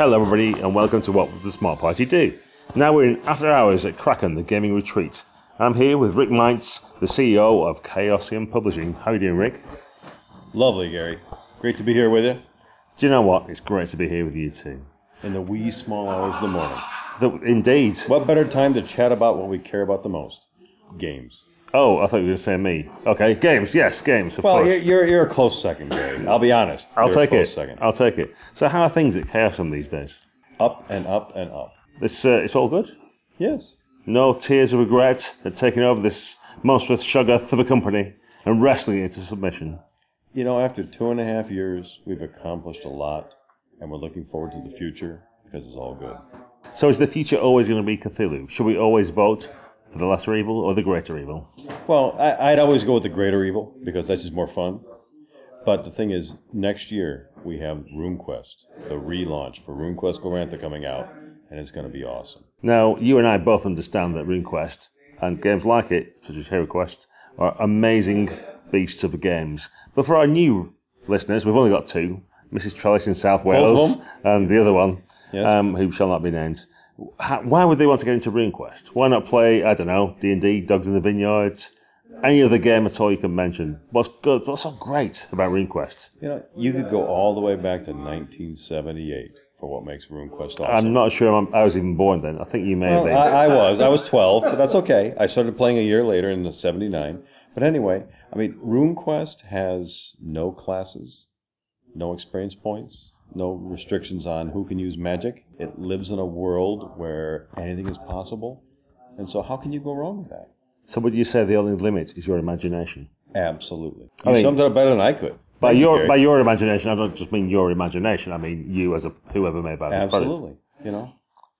Hello, everybody, and welcome to What Would the Smart Party Do? Now we're in after hours at Kraken, the gaming retreat. I'm here with Rick Meints, the CEO of Chaosium Publishing. How are you doing, Rick? Lovely, Gary. Great to be here with you Do you know what? It's great to be here with you too. in the wee small hours of the morning. The, indeed. What better time to chat about what we care about the most? Games. Oh, I thought you were going to say me. Okay, games. Yes, games. Of Well, course. you're, you're, you're a close second, Gary. I'll be honest. I'll You're take it. Second. I'll take it. So, how are things at Chaosium these days? Up and up and up. It's uh, it's all good. Yes. No tears of regret at taking over this monstrous shoggoth for the company and wrestling it into submission. You know, after two and a half years, we've accomplished a lot, and we're looking forward to the future because it's all good. So, is the future always going to be Cthulhu? Should we always vote the lesser evil or the greater evil? Well, I, I'd always go with the greater evil because that's just more fun. But the thing is, next year we have RuneQuest, the relaunch for RuneQuest Glorantha coming out, and it's going to be awesome. Now, you and I both understand that RuneQuest and games like it, such as HeroQuest, are amazing beasts of games. But for our new listeners, we've only got two Mrs. Trellis in South Wales and the other one, Yes. um, who shall not be named. How, why would they want to get into RuneQuest? Why not play, I don't know, D&D, Dogs in the Vineyards, any other game at all you can mention? What's good, what's so great about RuneQuest? You know, you could go all the way back to 1978 for what makes RuneQuest awesome. I'm not sure I'm, I was even born then. I think you may have been. I, I was. I was 12, but that's okay. I started playing a year later in the 79. But anyway, I mean, RuneQuest has no classes, no experience points, no restrictions on who can use magic. It lives in a world where anything is possible. And so, how can you go wrong with that? so would you say the only limit is your imagination? Absolutely. I You mean- summed it up better than I could. By Thank your by your imagination, I don't just mean your imagination. I mean you as a whoever made that product. Absolutely. You know,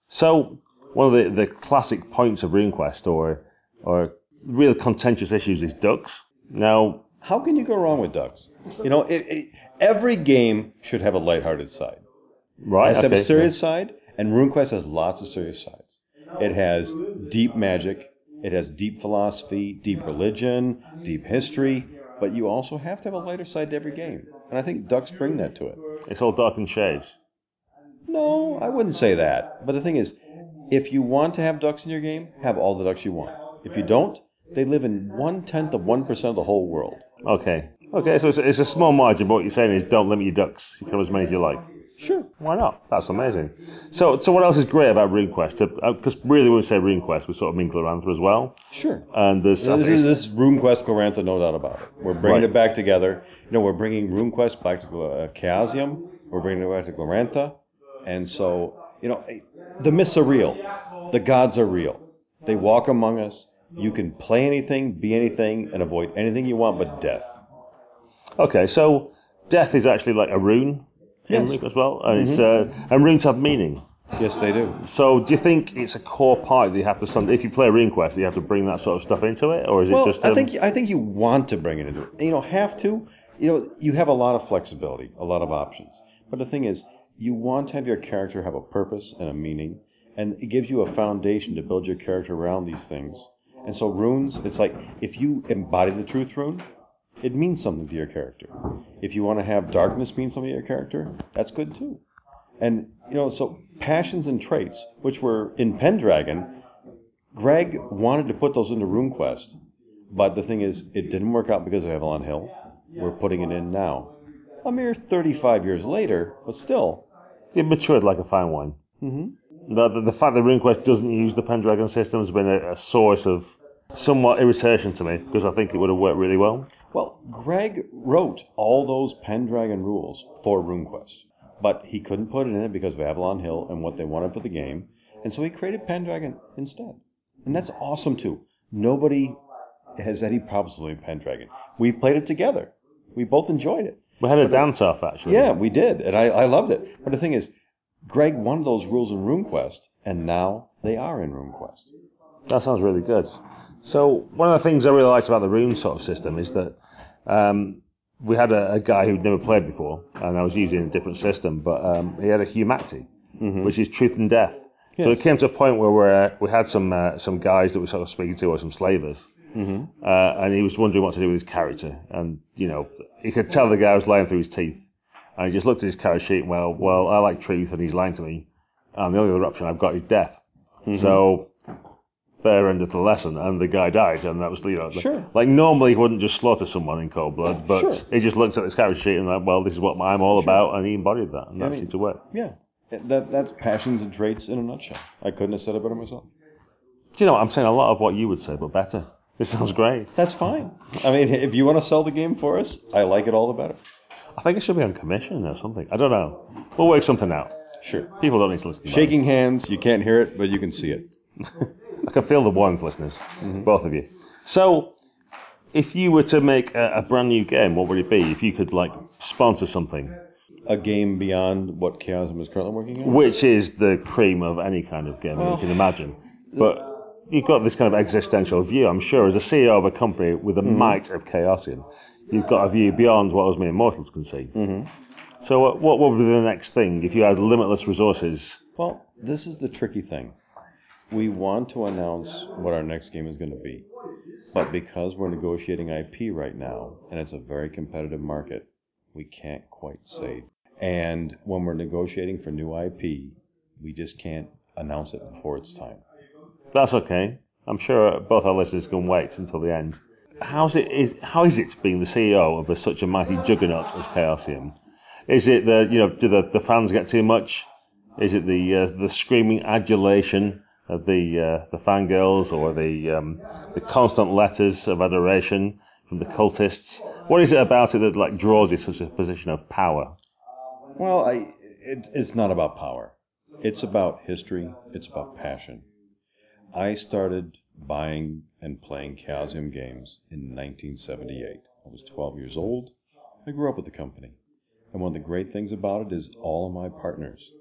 So one of the, the classic points of RuneQuest or or real contentious issues is ducks. Now, how can you go wrong with ducks? You know, it, it, every game should have a lighthearted side. right? It has to have okay, a serious side, and RuneQuest has lots of serious sides. It has deep magic, it has deep philosophy, deep religion, deep history, but you also have to have a lighter side to every game. And I think ducks bring that to it. It's all dark and shades. No, I wouldn't say that. But the thing is, if you want to have ducks in your game, have all the ducks you want. If you don't, they live in one tenth of one percent of the whole world. Okay, okay. So it's, it's a small margin, but what you're saying is don't limit your ducks. You can have as many as you like. Sure. Why not? That's amazing. So, so what else is great about RuneQuest? Because really, when we say RuneQuest, we sort of mean Glorantha as well. Sure. And there's, I think This is it's- this RuneQuest Glorantha, no doubt about it. We're bringing Right. it back together. You know, we're bringing RuneQuest back to uh, Chaosium. We're bringing it back to Glorantha. And so, you know, eh, the myths are real. The gods are real. They walk among us. You can play anything, be anything, and avoid anything you want but death. Okay, so death is actually like a rune in Yes. As well, and it's uh, and runes have meaning. Yes, they do. So, do you think it's a core part that you have to, some- if you play RuneQuest, you have to bring that sort of stuff into it, or is Well, it just? I um, think I think you want to bring it into it. You know, have to. You know, you have a lot of flexibility, a lot of options. But the thing is, you want to have your character have a purpose and a meaning, and it gives you a foundation to build your character around these things. And so runes, it's like if you embody the truth rune, it means something to your character. If you want to have darkness mean something to your character, that's good too. And you know, so passions and traits, which were in Pendragon, Greg wanted to put those into RuneQuest, but the thing is, it didn't work out because of Avalon Hill. We're putting it in now. A mere 35 years later, but still. it matured like a fine wine. Mm-hmm. The, the, the fact that RuneQuest doesn't use the Pendragon system has been a, a source of somewhat irritation to me because I think it would have worked really well. Well, Greg wrote all those Pendragon rules for RuneQuest, but he couldn't put it in it because of Avalon Hill and what they wanted for the game, and so he created Pendragon instead. And that's awesome too. Nobody has any problems with Pendragon. We played it together. We both enjoyed it. We had a dance off actually. Yeah, we did, and I, I loved it. But the thing is, Greg wanted those rules in RuneQuest, and now they are in RuneQuest. That sounds really good. So one of the things I really liked about the rune sort of system is that um, we had a, a guy who'd never played before, and I was using a different system, but um, he had a Humakti, which is truth and death. So it came to a point where we're, we had some uh, some guys that we sort of speaking to, or some slavers, uh, and he was wondering what to do with his character, and you know he could tell the guy was lying through his teeth. and he just looked at his character sheet. And, well, well, I like truth, and he's lying to me, and the only other option I've got is death. So there ended the lesson, and the guy died, and that was you know, Sure. like normally he wouldn't just slaughter someone in cold blood, but Sure. he just looked at his character sheet and like, well, this is what I'm all about, and he embodied that, and that I mean- seemed to work. Yeah, that that's passions and traits in a nutshell. I couldn't have said it better myself. Do you know what? I'm saying a lot of what you would say, but better. This sounds great. That's fine. I mean, if you want to sell the game for us, I like it all the better. I think it should be on commission or something. I don't know. We'll work something out. Sure. People don't need to listen to Shaking hands, you can't hear it, but you can see it. I can feel the warmth, listeners, mm-hmm. both of you. So, if you were to make a, a brand new game, what would it be? If you could like sponsor something, A game beyond what Chaosium is currently working on. which is the cream of any kind of game you can imagine, but you've got this kind of existential view. I'm sure, as a CEO of a company with the mm-hmm. might of Chaosium, you've got a view beyond what us mere mortals can see. Mm-hmm. So, what, what would be the next thing if you had limitless resources? Well, this is the tricky thing. We want to announce what our next game is going to be, but because we're negotiating IP right now, and it's a very competitive market, we can't quite say. And when we're negotiating for new IP, we just can't announce it before it's time. That's okay. I'm sure both our listeners can wait until the end. How's it is how is it being the CEO of a, such a mighty juggernaut as Chaosium? Is it the you know do the, the fans get too much? Is it the uh, the screaming adulation the uh, the fangirls or the um, the constant letters of adoration from the cultists? What is it about it that like draws you to such a position of power? Well, I, it, it's not about power. It's about history. It's about passion. I started buying and playing Chaosium games in 1978. I was 12 years old. I grew up with the company. And one of the great things about it is all of my partners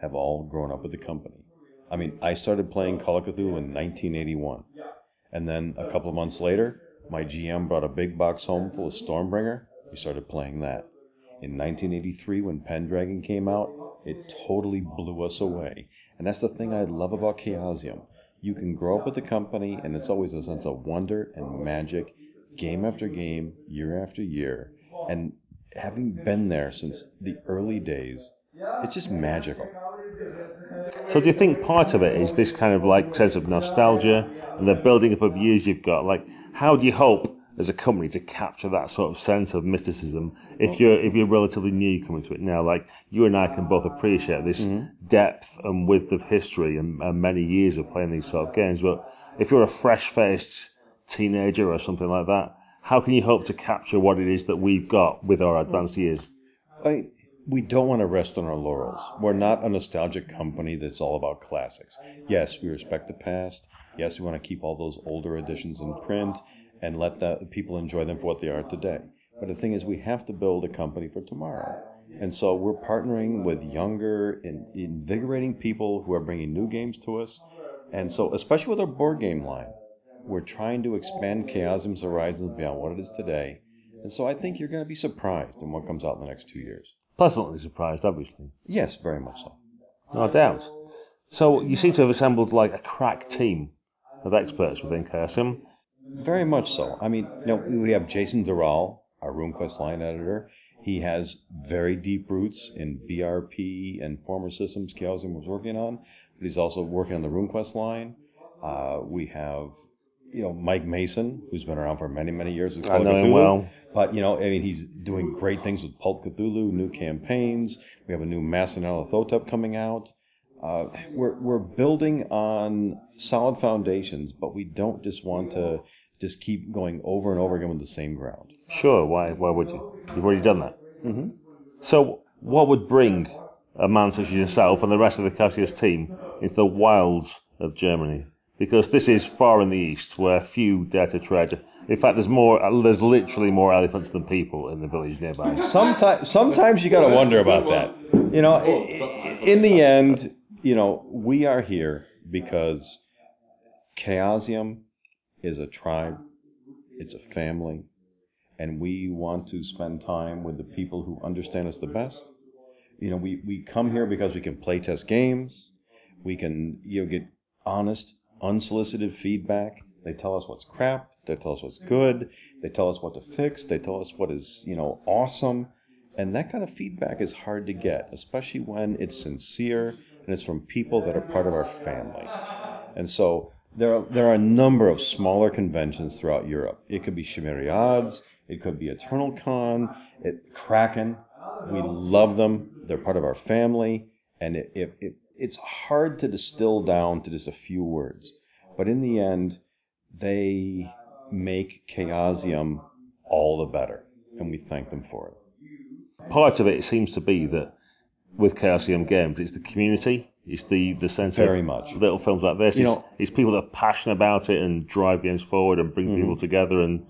have all grown up with the company. I mean, I started playing Call of Cthulhu in 1981. And then a couple of months later, my GM brought a big box home full of Stormbringer. We started playing that. In 1983, when Pendragon came out, it totally blew us away. And that's the thing I love about Chaosium. You can grow up with the company, and it's always a sense of wonder and magic, game after game, year after year. And having been there since the early days, it's just magical. So do you think part of it is this kind of like sense of nostalgia and the building up of years you've got? Like, how do you hope as a company to capture that sort of sense of mysticism if you're if you're relatively new coming to it now? Like you and I can both appreciate this mm-hmm. depth and width of history and, and many years of playing these sort of games. But if you're a fresh faced teenager or something like that, how can you hope to capture what it is that we've got with our advanced years? I, we don't want to rest on our laurels. We're not a nostalgic company that's all about classics. Yes, we respect the past. Yes, we want to keep all those older editions in print and let the people enjoy them for what they are today. But the thing is, we have to build a company for tomorrow. And so we're partnering with younger and invigorating people who are bringing new games to us. And so, especially with our board game line, we're trying to expand Chaosium's horizons beyond what it is today. And so I think you're going to be surprised in what comes out in the next two years. Pleasantly surprised, obviously. Yes, very much so. No doubt. So you seem to have assembled like a crack team of experts within Chaosium. Very much so. I mean, you know, we have Jason Durall, our RuneQuest line editor. He has very deep roots in BRP and former systems Chaosium was working on, but he's also working on the RuneQuest line. Uh, we have, you know, Mike Mason, who's been around for many, many years with I Call know him well. But, you know, I mean, he's doing great things with Pulp Cthulhu, new campaigns. We have a new Master Thotep coming out. Uh, we're, we're building on solid foundations, but we don't just want to just keep going over and over again with the same ground. Sure, why, why would you? You've already done that. Mm-hmm. So, what would bring a man such as yourself and the rest of the Chaosium team into the wilds of Germany? Because this is far in the east, where few dare to tread. In fact, there's more. There's literally more elephants than people in the village nearby. Sometimes, sometimes you got to wonder about that. You know, in the end, you know, we are here because Chaosium is a tribe, it's a family, and we want to spend time with the people who understand us the best. You know, we, we come here because we can play test games, we can you know get honest, unsolicited feedback. They tell us what's crap, they tell us what's good, they tell us what to fix, they tell us what is you know awesome, And that kind of feedback is hard to get, especially when it's sincere and it's from people that are part of our family. And so there are, there are a number of smaller conventions throughout Europe. It could be Odds, it could be Eternal Con, it, Kraken. We love them. They're part of our family. And it, it, it's hard to distill down to just a few words. But in the end, they make Chaosium all the better. And we thank them for it. Part of it seems to be that with Chaosium Games, it's the community. It's the, the sense Very of much. little films like this. You it's, know- it's people that are passionate about it and drive games forward and bring Mm-hmm. people together. And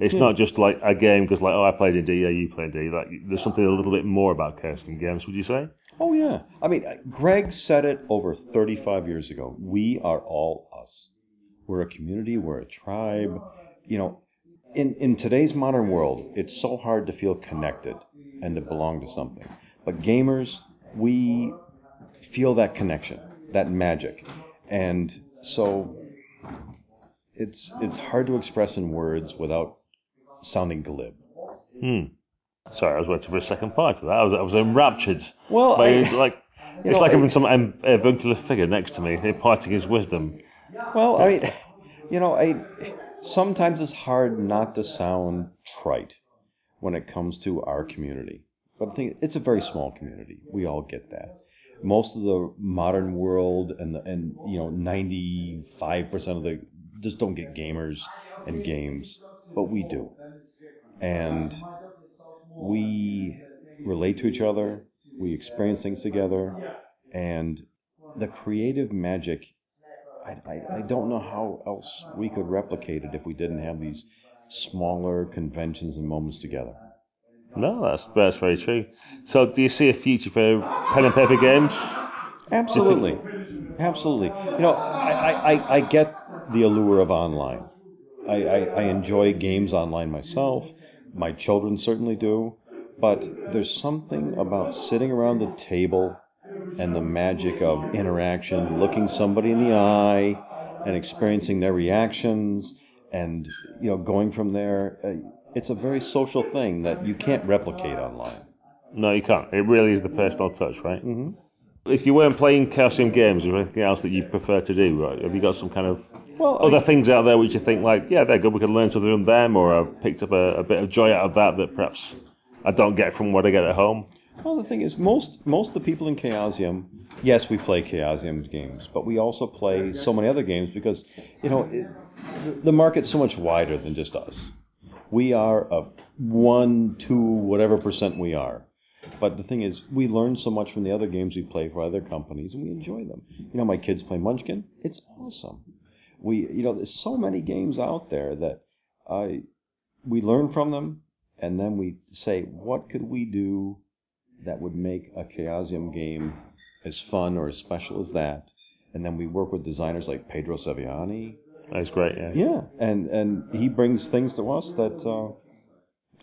it's not just like a game because, like, oh, I played in D, yeah, you played in D. Like, there's something a little bit more about Chaosium Games, would you say? Oh, yeah. I mean, uh, Greg said it over 35 years ago. We are all us. We're a community, we're a tribe. You know, in, in today's modern world, it's so hard to feel connected and to belong to something. But gamers, we feel that connection, that magic. And so it's it's hard to express in words without sounding glib. Hmm. Sorry, I was waiting for a second part of that. I was, I was enraptured. Well, by, I- like, it's know, like having some avuncular figure next to me imparting his wisdom. Well, I mean, you know, I sometimes it's hard not to sound trite when it comes to our community. But I think it's a very small community. We all get that. Most of the modern world and the, and you know, 95% of the just don't get gamers and games, but we do. And we relate to each other, we experience things together, and the creative magic I, I, I don't know how else we could replicate it if we didn't have these smaller conventions and moments together. No, that's that's very true. So, do you see a future for pen and paper games? Absolutely. Absolutely. You know, I, I, I- I get the allure of online. I, I, I enjoy games online myself. My children certainly do. But there's something about sitting around the table and the magic of interaction, looking somebody in the eye and experiencing their reactions and, you know, going from there. Uh, it's a very social thing that you can't replicate online. No, you can't. It really is the personal touch, right? Mm-hmm. If you weren't playing Chaosium games, is there anything else that you prefer to do? Right? Have you got some kind of Well, I other things out there which you think like, yeah, they're good. We could learn something from them, or I picked up a, a bit of joy out of that that perhaps I don't get from what I get at home. Well, the thing is, most most of the people in Chaosium, yes, we play Chaosium games, but we also play so many other games because, you know, it, the- the market's so much wider than just us. We are a one, two, whatever percent we are. But the thing is, we learn so much from the other games we play for other companies, and we enjoy them. You know, my kids play Munchkin. It's awesome. We, you know, there's so many games out there that I, we learn from them, and then we say, what could we do that would make a Chaosium game as fun or as special as that? And then we work with designers like Pedro Ziviani. That's great. Yeah. Yeah, and and he brings things to us that, uh,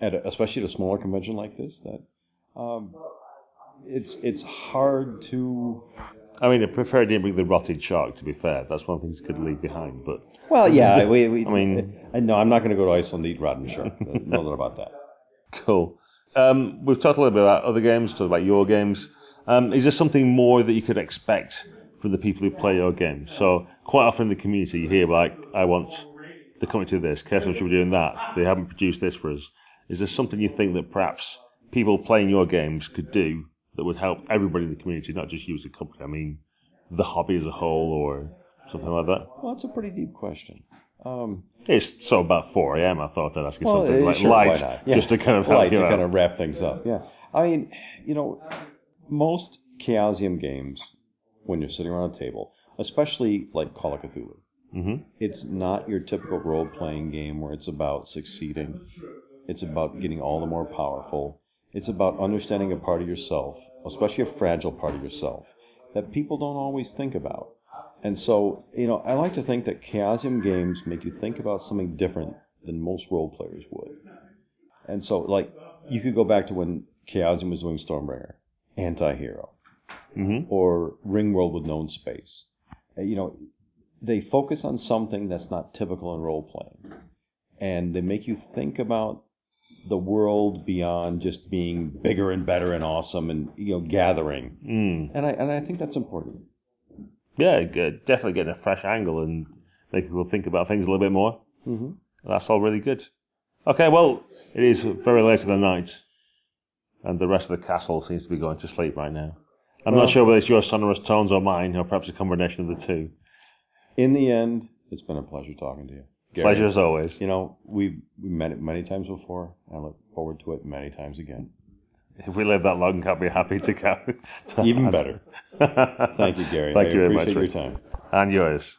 at a, especially at a smaller convention like this, that um, it's it's hard to. I mean, I prefer it didn't bring the rotted shark. To be fair, that's one of the things you could leave behind. But Well, yeah, we, we I mean- I know I'm not going to go to Iceland to eat rotten shark. no doubt about that. Cool. Um, we've talked a little bit about other games, talked about your games. Um, is there something more that you could expect from the people who play your games? So quite often in the community you hear like, I want the company to do this, Chaosium should be doing that. They haven't produced this for us. Is there something you think that perhaps people playing your games could do that would help everybody in the community, not just you as a company? I mean, the hobby as a whole or something like that? Well, it's a pretty deep question. Um, It's so about 4 a.m. I thought I'd ask you well, something like sure, light. Yeah. just to kind of help light you to out. kind of wrap things up. Yeah, I mean, you know, most Chaosium games, when you're sitting around a table, especially like Call of Cthulhu, Mhm. it's not your typical role-playing game where it's about succeeding. It's about getting all the more powerful. It's about understanding a part of yourself, especially a fragile part of yourself, that people don't always think about. And so, you know, I like to think that Chaosium games make you think about something different than most role players would. And so, like, you could go back to when Chaosium was doing Stormbringer, anti-hero, Mhm. or Ringworld with known space. You know, they focus on something that's not typical in role playing, and they make you think about the world beyond just being bigger and better and awesome and you know gathering. Mm. And I and I think that's important. Yeah, good. definitely getting a fresh angle and make people think about things a little bit more. Mm-hmm. That's all really good. Okay, well, it is very late in the night, and the rest of the castle seems to be going to sleep right now. I'm Well- not sure whether it's your sonorous tones or mine, or perhaps a combination of the two. In the end, it's been a pleasure talking to you. Gary. Pleasure as always. You know, we've we met it many times before. and I look forward to it many times again. If we live that long, I'll be happy to go. Even better. Thank you, Gary. Thank I you very much. appreciate your time. And yours.